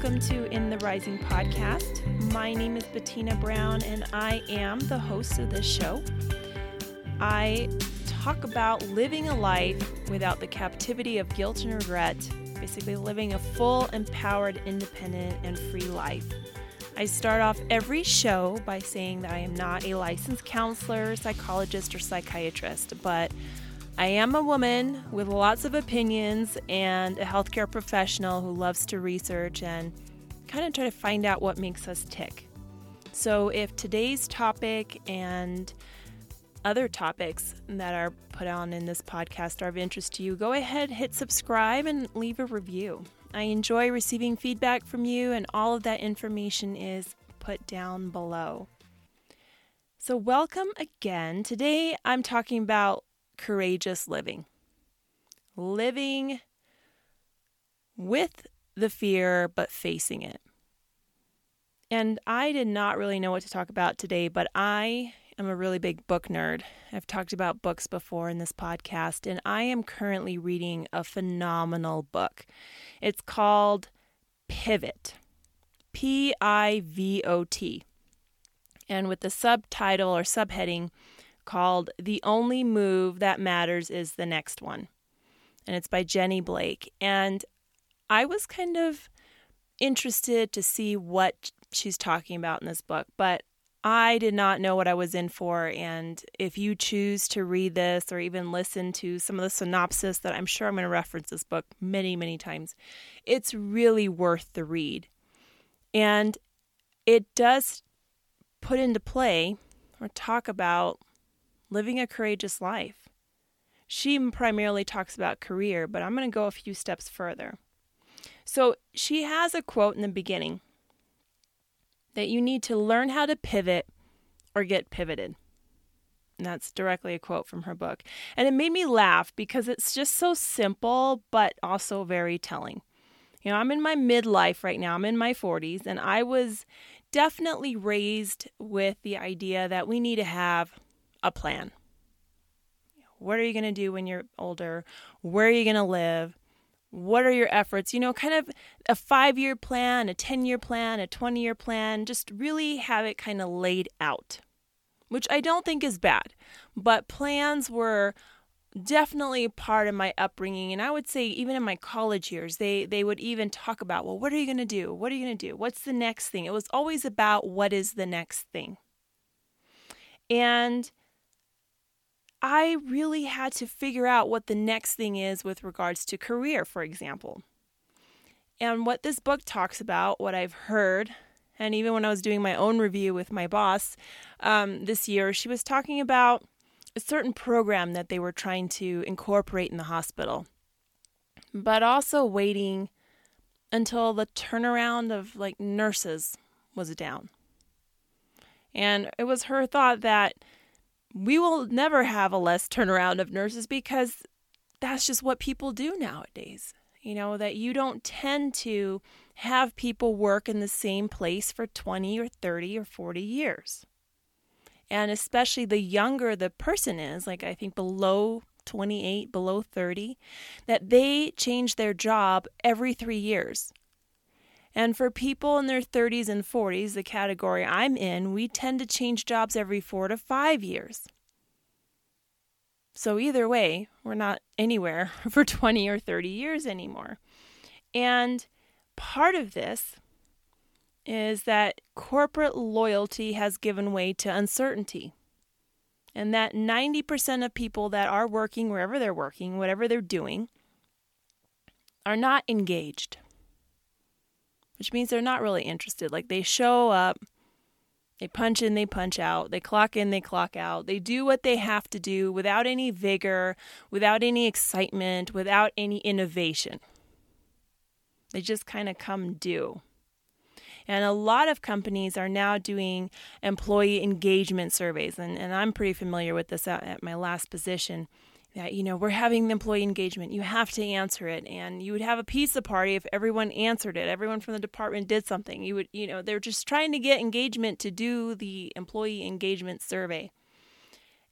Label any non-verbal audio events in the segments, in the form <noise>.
welcome to In the Rising podcast. My name is Bettina Brown, and I am the host of this show. I talk about living a life without the captivity of guilt and regret, basically, living a full, empowered, independent, and free life. I start off every show by saying that I am not a licensed counselor, psychologist, or psychiatrist, but I am a woman with lots of opinions and a healthcare professional who loves to research and kind of try to find out what makes us tick. So, if today's topic and other topics that are put on in this podcast are of interest to you, go ahead, hit subscribe, and leave a review. I enjoy receiving feedback from you, and all of that information is put down below. So, welcome again. Today I'm talking about courageous living. Living with the fear, but facing it. And I did not really know what to talk about today, but I am a really big book nerd. I've talked about books before in this podcast, and I am currently reading a phenomenal book. It's called Pivot, P I V O T. And with the subtitle or subheading, called The Only Move That Matters is the Next One. And it's by Jenny Blake. And I was kind of interested to see what she's talking about in this book, but I did not know what I was in for. And if you choose to read this or even listen to some of the synopsis that I'm sure I'm going to reference this book many, many times, it's really worth the read. And it does put into play or talk about living a courageous life. She primarily talks about career, but I'm going to go a few steps further. So she has a quote in the beginning that you need to learn how to pivot or get pivoted. And that's directly a quote from her book. And it made me laugh because it's just so simple, but also very telling. You know, I'm in my midlife right now, I'm in my 40s, and I was definitely raised with the idea that we need to have a plan. What are you going to do when you're older? Where are you going to live? What are your efforts? You know, kind of a five year plan, a 10 year plan, a 20 year plan, just really have it kind of laid out, which I don't think is bad. But plans were definitely part of my upbringing and i would say even in my college years they they would even talk about well what are you going to do what are you going to do what's the next thing it was always about what is the next thing and I really had to figure out what the next thing is with regards to career, for example. And what this book talks about, what I've heard, and even when I was doing my own review with my boss um, this year, she was talking about a certain program that they were trying to incorporate in the hospital, but also waiting until the turnaround of like nurses was down. And it was her thought that we will never have a less turnaround of nurses because that's just what people do nowadays. You know, that you don't tend to have people work in the same place for 20 or 30 or 40 years. And especially the younger the person is, like I think below 28, below 30, that they change their job every three years. And for people in their 30s and 40s, the category I'm in, we tend to change jobs every four to five years. So, either way, we're not anywhere <laughs> for 20 or 30 years anymore. And part of this is that corporate loyalty has given way to uncertainty. And that 90% of people that are working wherever they're working, whatever they're doing, are not engaged which means they're not really interested. Like they show up, they punch in, they punch out, they clock in, they clock out. They do what they have to do without any vigor, without any excitement, without any innovation. They just kind of come due. And a lot of companies are now doing employee engagement surveys. And, and I'm pretty familiar with this at, at my last position that you know we're having the employee engagement. You have to answer it. And you would have a pizza party if everyone answered it. Everyone from the department did something. You would you know they're just trying to get engagement to do the employee engagement survey.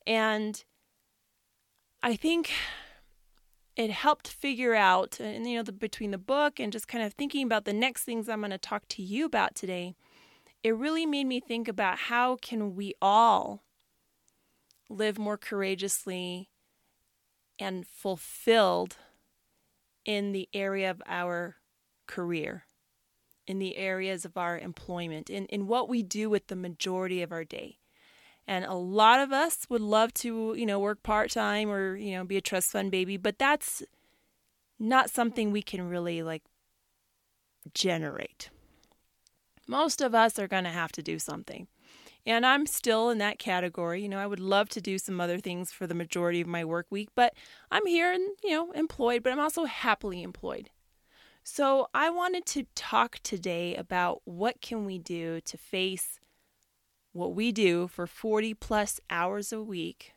And i think it helped figure out, and you know, the, between the book and just kind of thinking about the next things I'm going to talk to you about today, it really made me think about how can we all live more courageously and fulfilled in the area of our career, in the areas of our employment, in, in what we do with the majority of our day. And a lot of us would love to, you know, work part time or, you know, be a trust fund baby, but that's not something we can really like generate. Most of us are going to have to do something. And I'm still in that category. You know, I would love to do some other things for the majority of my work week, but I'm here and, you know, employed, but I'm also happily employed. So, I wanted to talk today about what can we do to face what we do for 40 plus hours a week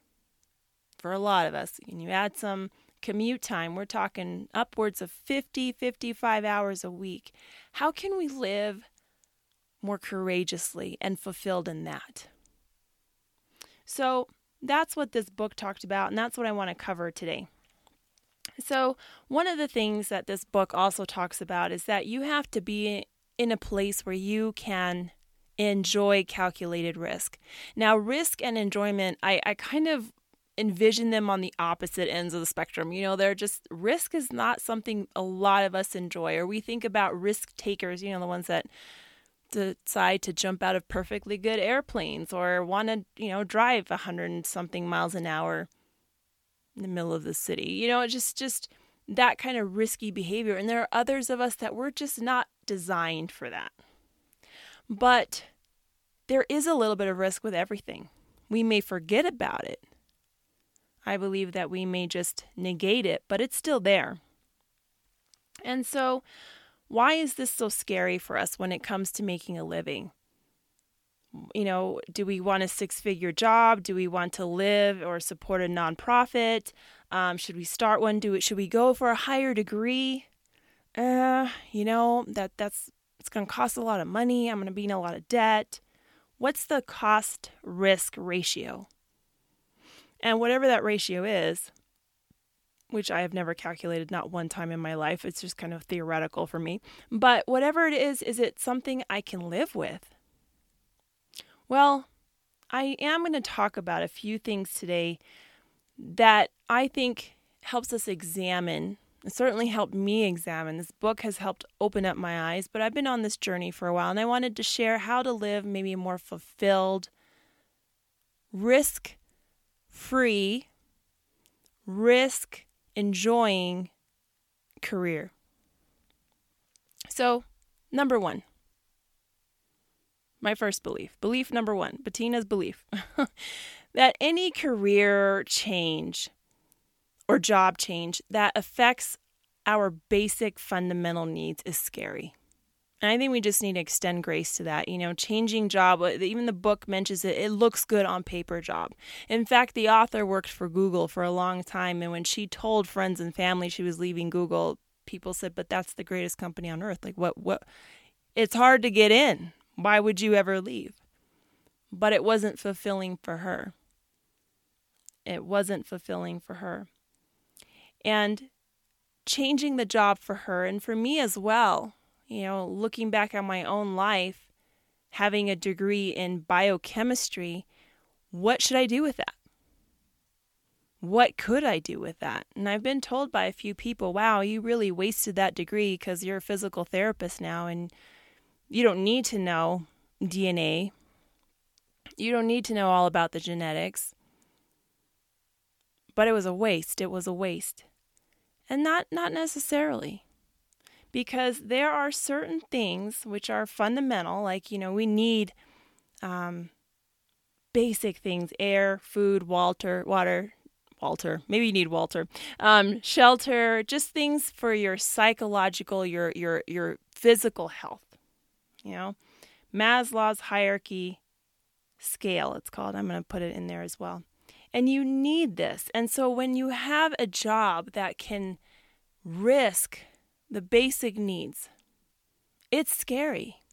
for a lot of us. And you add some commute time, we're talking upwards of 50, 55 hours a week. How can we live more courageously and fulfilled in that. So that's what this book talked about, and that's what I want to cover today. So, one of the things that this book also talks about is that you have to be in a place where you can enjoy calculated risk. Now, risk and enjoyment, I, I kind of envision them on the opposite ends of the spectrum. You know, they're just risk is not something a lot of us enjoy, or we think about risk takers, you know, the ones that decide to jump out of perfectly good airplanes or want to, you know, drive a hundred and something miles an hour in the middle of the city. You know, just just that kind of risky behavior. And there are others of us that we're just not designed for that. But there is a little bit of risk with everything. We may forget about it. I believe that we may just negate it, but it's still there. And so why is this so scary for us when it comes to making a living? You know, do we want a six figure job? Do we want to live or support a nonprofit? Um, should we start one? Do it? Should we go for a higher degree? Uh, you know that that's it's going to cost a lot of money. I'm going to be in a lot of debt. What's the cost risk ratio? And whatever that ratio is, which I have never calculated not one time in my life. It's just kind of theoretical for me. But whatever it is, is it something I can live with? Well, I am going to talk about a few things today that I think helps us examine. It certainly helped me examine. This book has helped open up my eyes, but I've been on this journey for a while and I wanted to share how to live maybe a more fulfilled, risk free, risk enjoying career. So, number one, my first belief, belief number one, Bettina's belief, <laughs> that any career change or job change that affects our basic fundamental needs is scary. And I think we just need to extend grace to that. You know, changing job, uh, even the book mentions it, it looks good on paper job. In fact, the author worked for Google for a long time. And when she told friends and family she was leaving Google, people said, but that's the greatest company on earth. Like, what, what? It's hard to get in. Why would you ever leave? But it wasn't fulfilling for her. It wasn't fulfilling for her. And changing the job for her and for me as well you know, looking back on my own life, having a degree in biochemistry, what should I do with that? What could I do with that? And I've been told by a few people, wow, you really wasted that degree because you're a physical therapist now and you don't need to know DNA. You don't need to know all about the genetics. But it was a waste. It was a waste. And not not necessarily because there are certain things which are fundamental, like, you know, we need um, basic things air, food, Walter, water, Walter, maybe you need Walter, um, shelter, just things for your psychological, your, your, your physical health. You know, Maslow's hierarchy scale, it's called. I'm going to put it in there as well. And you need this. And so when you have a job that can risk the basic needs. It's scary.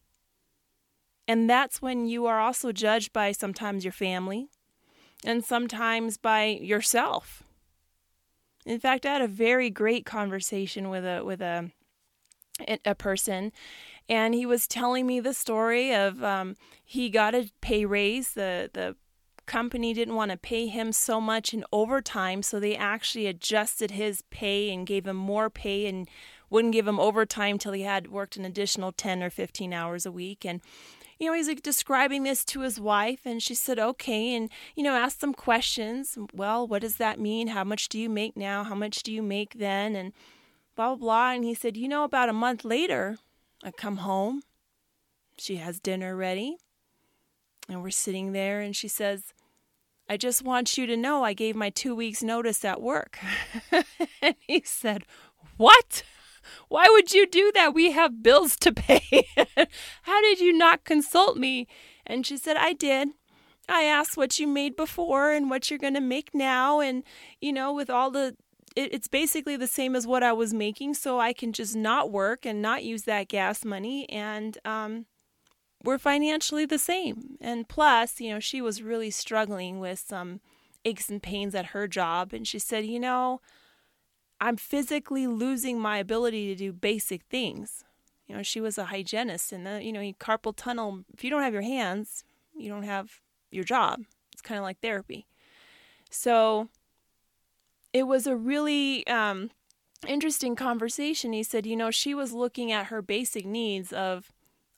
And that's when you are also judged by sometimes your family and sometimes by yourself. In fact, I had a very great conversation with a with a a person, and he was telling me the story of um, he got a pay raise. The the company didn't want to pay him so much in overtime, so they actually adjusted his pay and gave him more pay and wouldn't give him overtime till he had worked an additional 10 or 15 hours a week and you know he's like describing this to his wife and she said okay and you know asked some questions well what does that mean how much do you make now how much do you make then and blah blah blah and he said you know about a month later I come home. She has dinner ready. And we're sitting there, and she says, I just want you to know I gave my two weeks' notice at work. <laughs> and he said, What? Why would you do that? We have bills to pay. <laughs> How did you not consult me? And she said, I did. I asked what you made before and what you're going to make now. And, you know, with all the it, it's basically the same as what I was making, so I can just not work and not use that gas money, and um, we're financially the same. And plus, you know, she was really struggling with some aches and pains at her job, and she said, you know, I'm physically losing my ability to do basic things. You know, she was a hygienist, and the, you know, carpal tunnel. If you don't have your hands, you don't have your job. It's kind of like therapy. So it was a really um, interesting conversation. He said, you know, she was looking at her basic needs of,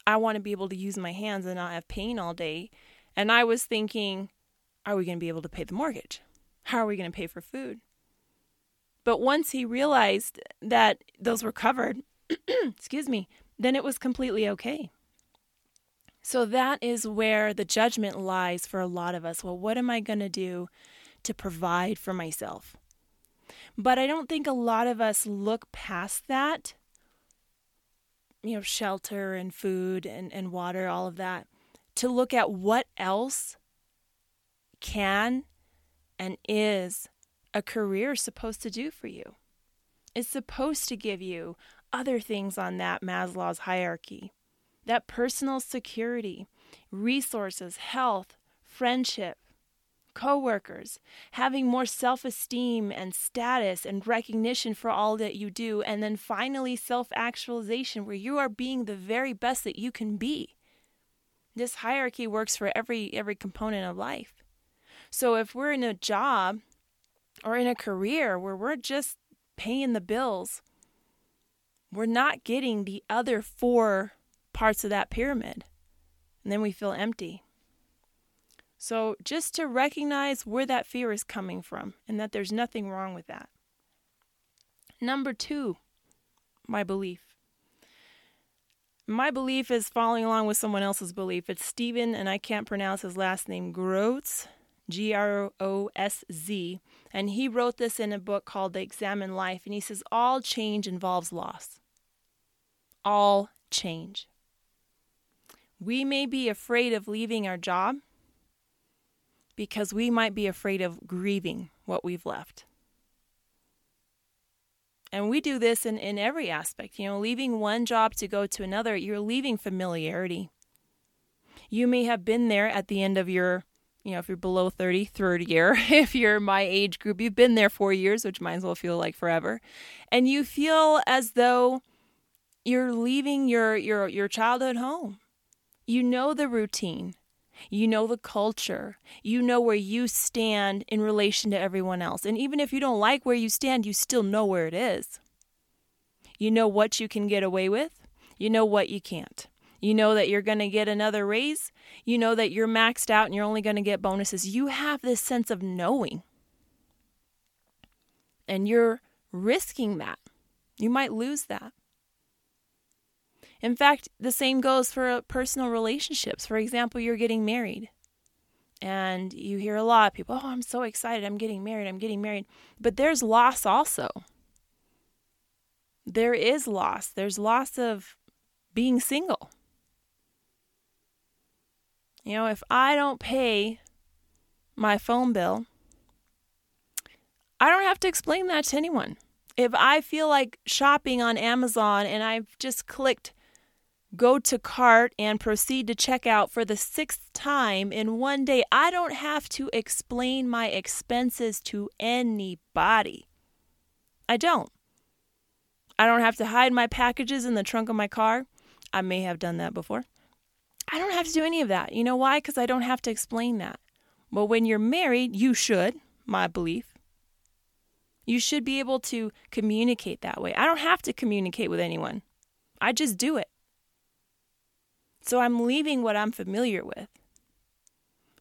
I want to be able to use my hands and not have pain all day. And I was thinking, are we going to be able to pay the mortgage? How are we going to pay for food? But once he realized that those were covered, <clears throat> excuse me, then it was completely okay. So that is where the judgment lies for a lot of us. Well, what am I going to do to provide for myself? But I don't think a lot of us look past that. You know, shelter and food and, and water, all of that, to look at what else can and is a career is supposed to do for you. It's supposed to give you other things on that Maslow's hierarchy that personal security, resources, health, friendship, coworkers, having more self esteem and status and recognition for all that you do, and then finally self actualization where you are being the very best that you can be. This hierarchy works for every every component of life. So if we're in a job or in a career where we're just paying the bills, we're not getting the other four parts of that pyramid. And then we feel empty. So, just to recognize where that fear is coming from and that there's nothing wrong with that. Number two, my belief. My belief is following along with someone else's belief. It's Stephen, and I can't pronounce his last name, Grotz, G R O S Z. And he wrote this in a book called The Examined Life. And he says, All change involves loss. All change. We may be afraid of leaving our job because we might be afraid of grieving what we've left. And we do this in, in every aspect. You know, leaving one job to go to another, you're leaving familiarity. You may have been there at the end of your, you know, if you're below 30, third year. <laughs> If you're my age group, you've been there four years, which might as well feel like forever. And you feel as though you're leaving your, your, your childhood home. You know the routine. You know the culture. You know where you stand in relation to everyone else. And even if you don't like where you stand, you still know where it is. You know what you can get away with. You know what you can't. You know that you're going to get another raise. You know that you're maxed out and you're only going to get bonuses. You have this sense of knowing. And you're risking that. You might lose that. In fact, the same goes for uh, personal relationships. For example, you're getting married. And you hear a lot of people, oh, I'm so excited. I'm getting married. I'm getting married. But there's loss also. There is loss. There's loss of being single. You know, if I don't pay my phone bill, I don't have to explain that to anyone. If I feel like shopping on Amazon and I've just clicked go to cart and proceed to checkout for the sixth time in one day. I don't have to explain my expenses to anybody. I don't. I don't have to hide my packages in the trunk of my car. I may have done that before. I don't have to do any of that. You know why? Because I don't have to explain that. But when you're married, you should, my belief. You should be able to communicate that way. I don't have to communicate with anyone, I just do it. So I'm leaving what I'm familiar with.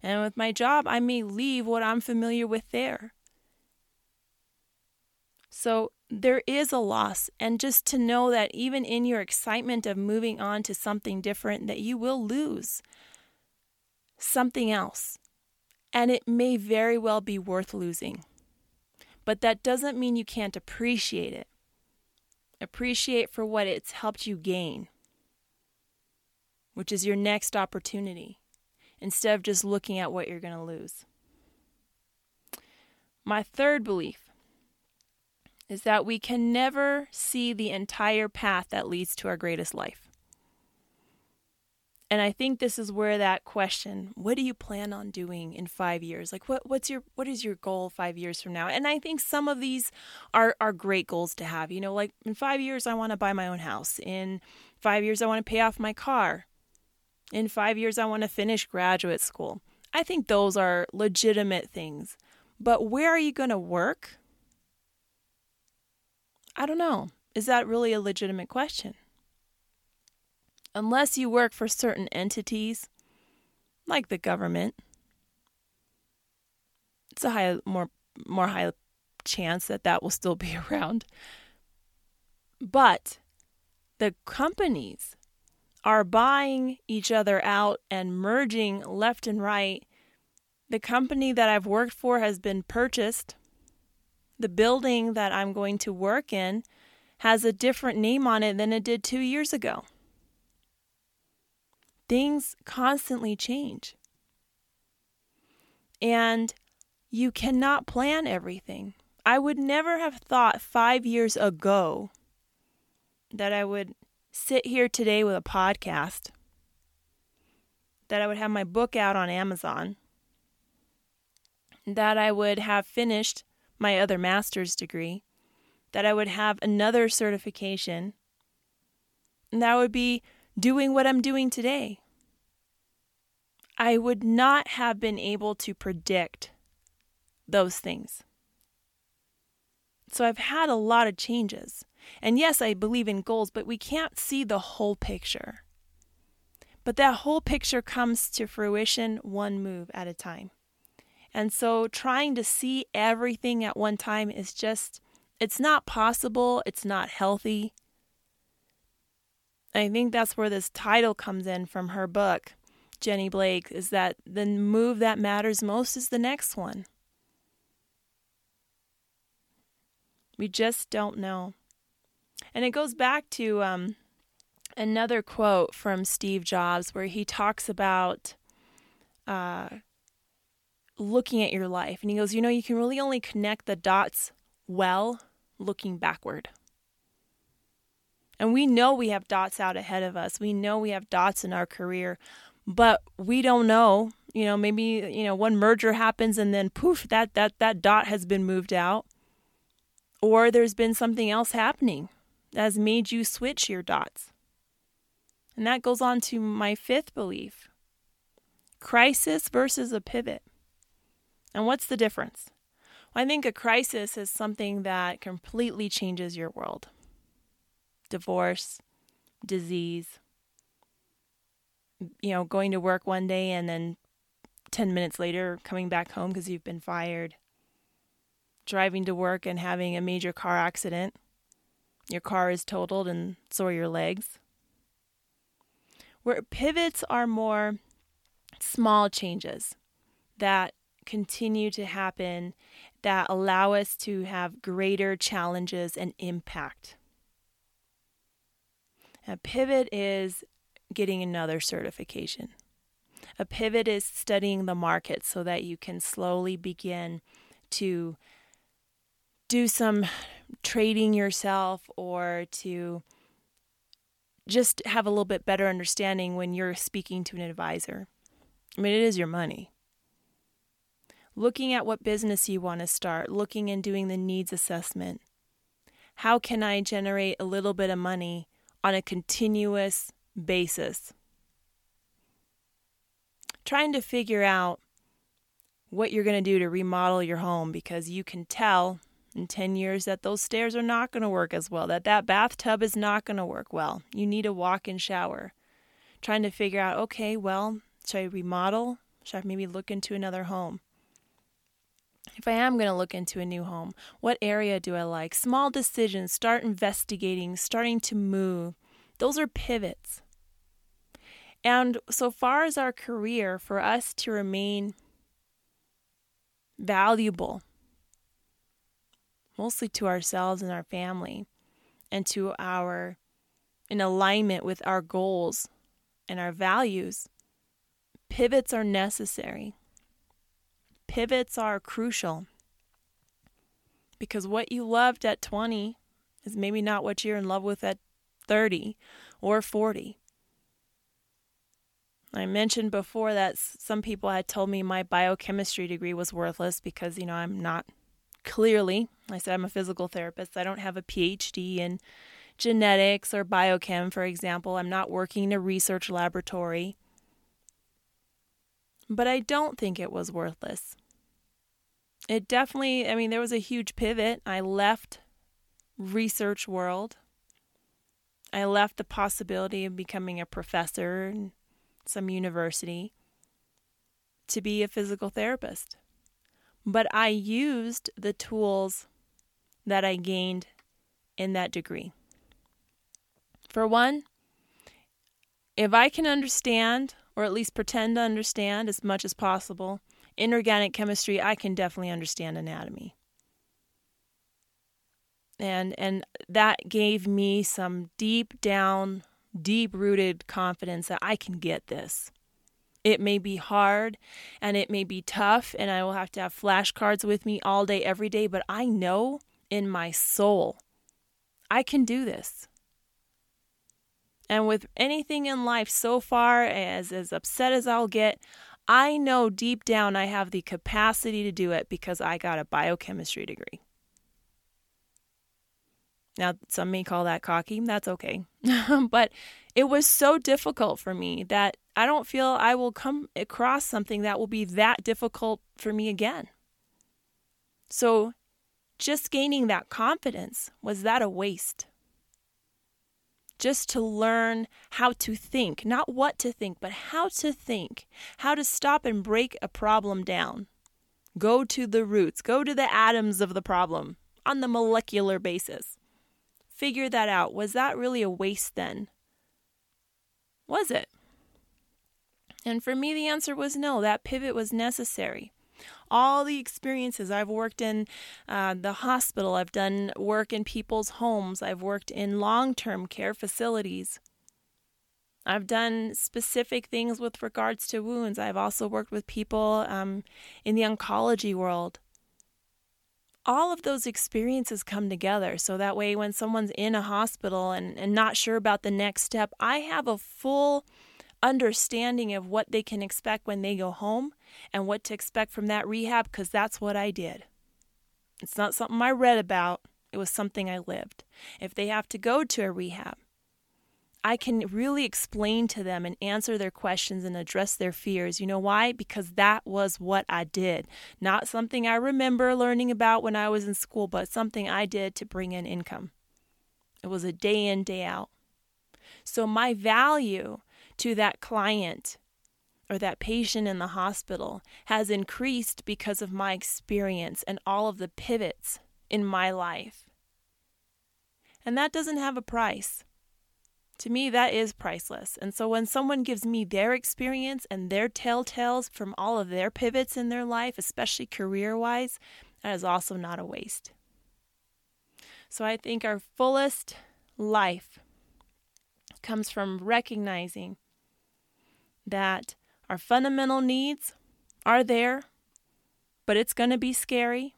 And with my job, I may leave what I'm familiar with there. So there is a loss. And just to know that even in your excitement of moving on to something different, that you will lose something else. And it may very well be worth losing. But that doesn't mean you can't appreciate it. Appreciate for what it's helped you gain, which is your next opportunity, instead of just looking at what you're going to lose. My third belief is that we can never see the entire path that leads to our greatest life. And I think this is where that question, what do you plan on doing in 5 years? Like what what's your what is your goal 5 years from now? And I think some of these are are great goals to have. You know, like in 5 years I want to buy my own house. In 5 years I want to pay off my car. In 5 years I want to finish graduate school. I think those are legitimate things. But where are you going to work? I don't know. Is that really a legitimate question? Unless you work for certain entities, like the government, it's a high, more, more high chance that that will still <laughs> be around. But the companies are buying each other out and merging left and right. The company that I've worked for has been purchased the building that I'm going to work in has a different name on it than it did two years ago. Things constantly change. And you cannot plan everything. I would never have thought five years ago that I would sit here today with a podcast, that I would have my book out on Amazon, that I would have finished my other master's degree, that I would have another certification, and that would be doing what I'm doing today. I would not have been able to predict those things. So I've had a lot of changes. And yes, I believe in goals, but we can't see the whole picture. But that whole picture comes to fruition one move at a time. And so trying to see everything at one time is just, it's not possible, it's not healthy. I think that's where this title comes in from her book, Jenny Blake, is that the move that matters most is the next one. We just don't know. And it goes back to um, another quote from Steve Jobs where he talks about uh, looking at your life. And he goes, You know, you can really only connect the dots well looking backward. And we know we have dots out ahead of us. We know we have dots in our career, but we don't know. You know, maybe you know one merger happens and then poof, that that that dot has been moved out, or there's been something else happening that has made you switch your dots. And that goes on to my fifth belief: crisis versus a pivot. And what's the difference? Well, I think a crisis is something that completely changes your world divorce, disease, you know, going to work one day and then 10 minutes later coming back home because you've been fired, driving to work and having a major car accident. Your car is totaled and so are your legs. Where pivots are more small changes that continue to happen that allow us to have greater challenges and impact. A pivot is getting another certification. A pivot is studying the market so that you can slowly begin to do some trading yourself or to just have a little bit better understanding when you're speaking to an advisor. I mean, it is your money looking at what business you want to start, looking and doing the needs assessment, how can I generate a little bit of money on a continuous basis? Trying to figure out what you're going to do to remodel your home because you can tell in 10 years that those stairs are not going to work as well, that that bathtub is not going to work well. You need a walk in shower. Trying to figure out, okay, well, should I remodel? Should I maybe look into another home? If I am going to look into a new home, what area do I like? Small decisions, start investigating, starting to move. Those are pivots. And so far as our career, for us to remain valuable, mostly to ourselves and our family, and to our, in alignment with our goals and our values, pivots are necessary. Pivots are crucial because what you loved at 20 is maybe not what you're in love with at 30 or 40. I mentioned before that some people had told me my biochemistry degree was worthless because, you know, I'm not clearly, I said I'm a physical therapist. I don't have a PhD in genetics or biochem, for example. I'm not working in a research laboratory. But I don't think it was worthless. It definitely, I mean, there was a huge pivot. I left research world. I left the possibility of becoming a professor in some university to be a physical therapist. But I used the tools that I gained in that degree. For one, if I can understand, or at least pretend to understand as much as possible, inorganic chemistry, I can definitely understand anatomy. And and that gave me some deep down deep rooted confidence that I can get this. It may be hard and it may be tough, and I will have to have flashcards with me all day, every day, but I know in my soul I can do this. And with anything in life so far, as, as upset as I'll get, I know deep down I have the capacity to do it because I got a biochemistry degree. Now, some may call that cocky. That's okay. <laughs> but it was so difficult for me that I don't feel I will come across something that will be that difficult for me again. So, just gaining that confidence, was that a waste? Just to learn how to think, not what to think, but how to think, how to stop and break a problem down. Go to the roots, go to the atoms of the problem on the molecular basis figure that out. Was that really a waste then? Was it? And for me, the answer was no. That pivot was necessary. All the experiences I've worked in uh, the hospital, I've done work in people's homes, I've worked in long term care facilities. I've done specific things with regards to wounds. I've also worked with people um, in the oncology world all of those experiences come together so that way when someone's in a hospital and, and not sure about the next step, I have a full understanding of what they can expect when they go home and what to expect from that rehab because that's what I did. It's not something I read about, it was something I lived. If they have to go to a rehab, I can really explain to them and answer their questions and address their fears. You know why? Because that was what I did. Not something I remember learning about when I was in school, but something I did to bring in income. It was a day in, day out. So my value to that client or that patient in the hospital has increased because of my experience and all of the pivots in my life. And that doesn't have a price. To me, that is priceless. And so when someone gives me their experience and their telltales from all of their pivots in their life, especially career wise, that is also not a waste. So I think our fullest life comes from recognizing that our fundamental needs are there, but it's going to be scary.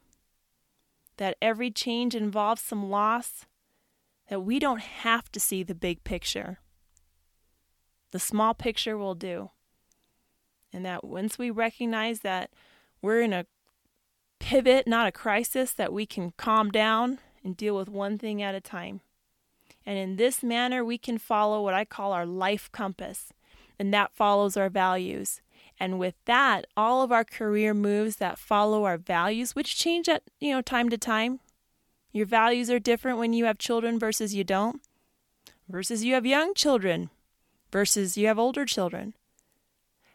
That every change involves some loss, that we don't have to see the big picture. The small picture will do. And that once we recognize that we're in a pivot, not a crisis, that we can calm down and deal with one thing at a time. And in this manner, we can follow what I call our life compass, and that follows our values. And with that, all of our career moves that follow our values, which change at you know time to time. Your values are different when you have children versus you don't, versus you have young children, versus you have older children.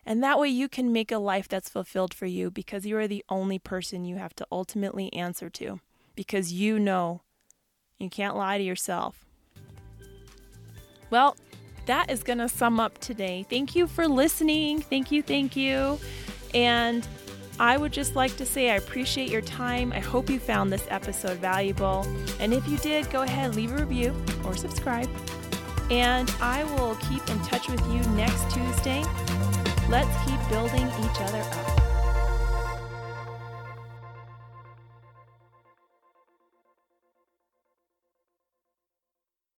And that way you can make a life that's fulfilled for you because you are the only person you have to ultimately answer to because you know you can't lie to yourself. Well, that is going to sum up today. Thank you for listening. Thank you, thank you. And I would just like to say I appreciate your time. I hope you found this episode valuable. And if you did, go ahead, and leave a review or subscribe. And I will keep in touch with you next Tuesday. Let's keep building each other up.